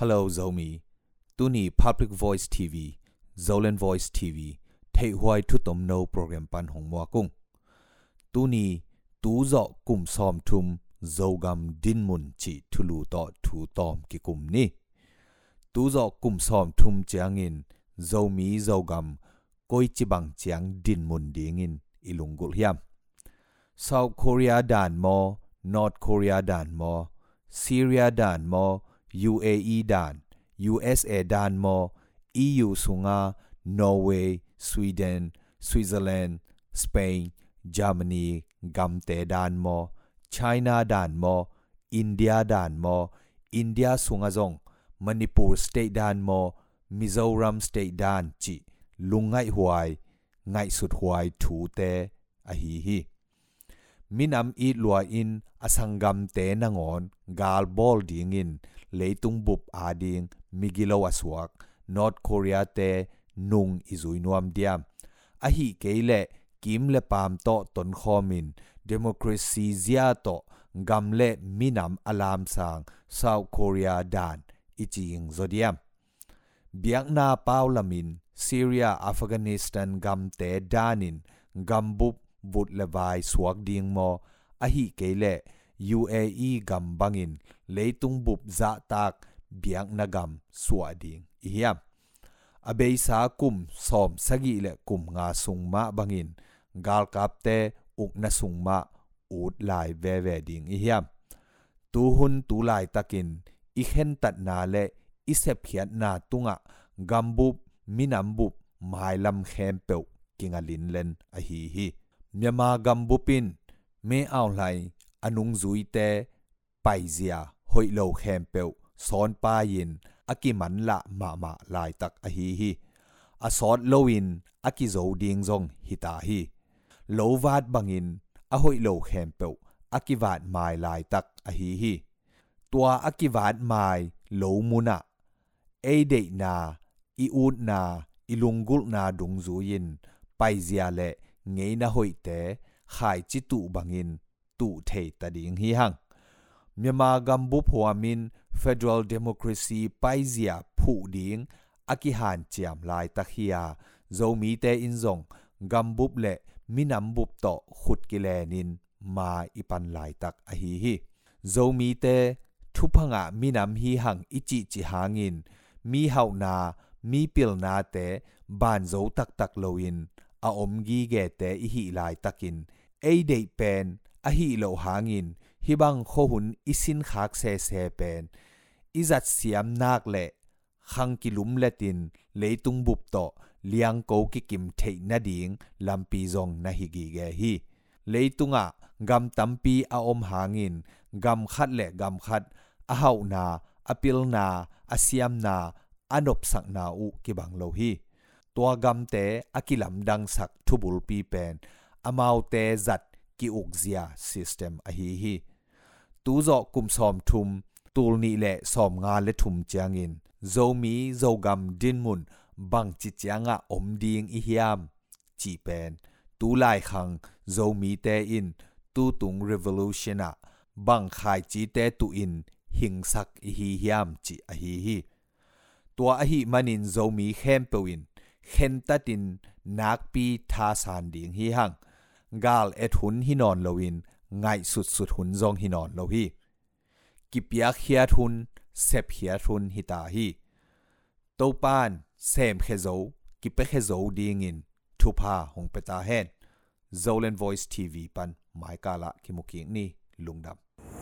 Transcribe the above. Hello Zomi. Tuni Public Voice TV, Zolan Voice TV, Thay Hoài Thu Tông No Program Pan Hong mua Cung. Tuni Tú Dọ Cùng Som Thum Zogam Din Mun Chỉ Thu Lù Tọ Thu Tòm Kỳ Cùng Ni. Tú Dọ Cùng Som Thum Chiang In Zomi gam Koi Chi Bằng Chiang Din Mun Điên In Ilung Gul Hiam. South Korea Dan Mo, North Korea Dan Mo, Syria Dan Mo, UAE ด่าน USA ด่านมอ EU สุงานอร์เวย์สวีเดนสวิ w เซอร์แลนด์สเปนเยอรมนีกัมเตด่านมอจีนด่านมอ อินเดียด่านมออินเดียสุงาจงมณ n i p u r s t a t ด่านมอมิ z o r a m State ด่านจีลุงไงหวยไงสุดหวยถูเตอะฮีฮีมินอัมอีลัวอินอสังกัมเตนงอนกาลบอลดิงอิน leitung bup ading migilo aswak not korea te nung izui nuam dia ahi keile kim le pam to ton kho min democracy zia to gam le minam alam sang south korea d a zodia biang na paula min syria afghanistan gam te danin gam bup UAE gam bangin leitung b u p za tak biang nagam suwa ding iya abei sa kum som sagi le kum nga sung ma bangin gal kap te uk na sung ma ut lai ve ve ding iya tu hun tu lai takin i k hen tat na le i se p k h i a n na tunga gam b u p minam b u p mai lam khem pe kinga lin len a hi hi myama gam bupin me aw lai anung zui te pai zia hoi lo khem peu son pa yin aki man la ma ma lai tak a hi hi a sot lo in aki zo ding zong hita hi lo vat bangin a hoi lo khem peu aki vat mai lai tak a hi hi tua aki vat mai lo muna e de na i ut na i gul na dung zu yin pai zia le ngei na hoi te khai chi tu bangin ตุเทตดิงฮีฮังมีมากัมบุพวามิน Federal Democracy ไปเสียผู้ดิงอากิหานเจียมลายตะเคียโจมีเตอินซงกัมบุบเละมินำบุบต่อขุดกิเลนินมาอีปันลายตักอหีฮีโจมีเตทุพงะมินำฮีหังอิจิจิหางินมีเฮานามีปิลนาเตบานโจตักตักโลอินอาอมกีเกเตอิหิลายตักินเอเดเปนอะหิโลหางินฮิบังโคหุนอิสินขากเซเซเป็นอิจัดเสียมนากเลขังกิลุมเลติน เลยตุงบุบโตเลียงโกกิกิมเทนดิงลำปีจงนาฮิกิเกฮีเลยตุงะกำตัมปีอาอมหางินกำขัดเลกำขัดอาหาวนาอปิลนาอเสียมนาอนบสักนาอุกิบังโลฮีตัวกำเตอกิลัมดังสักทุบุลปีเป็นอามาวเตจัดกิอกเซียสิสเต็มอะฮีฮี ตู้จอกุมซอมทุม ตูลนี่แหละซอมงานและทุมเจางอินโจมีโจกัมดินมุนบังจิตเจางะอมดีงอิฮยาม จีเปน ตูไลคังโจมีเตอิน ตูตุงรีวอลูชันะบังขายจีเตตูอิน หิงสักอิฮิฮยามจีอะฮีฮี ตัวอะฮีมันอินโจมีเข้มเปวินเข็นตัดอินนักปีทาสันดีงฮิฮังกาลเอทหุนหินอนโลวินง่ายสุดสุดหุนจองหินอนโลฮีกิปยาเฮียทุนเซบเฮียทุนฮิตาฮีโตปานเซมเขโซกิเปเขโซดีงิน ทุพาหงเปตาเฮนโเลนว n ยส์ทีวีปันหมายกาละคิมุกิงนี่ลุงดำ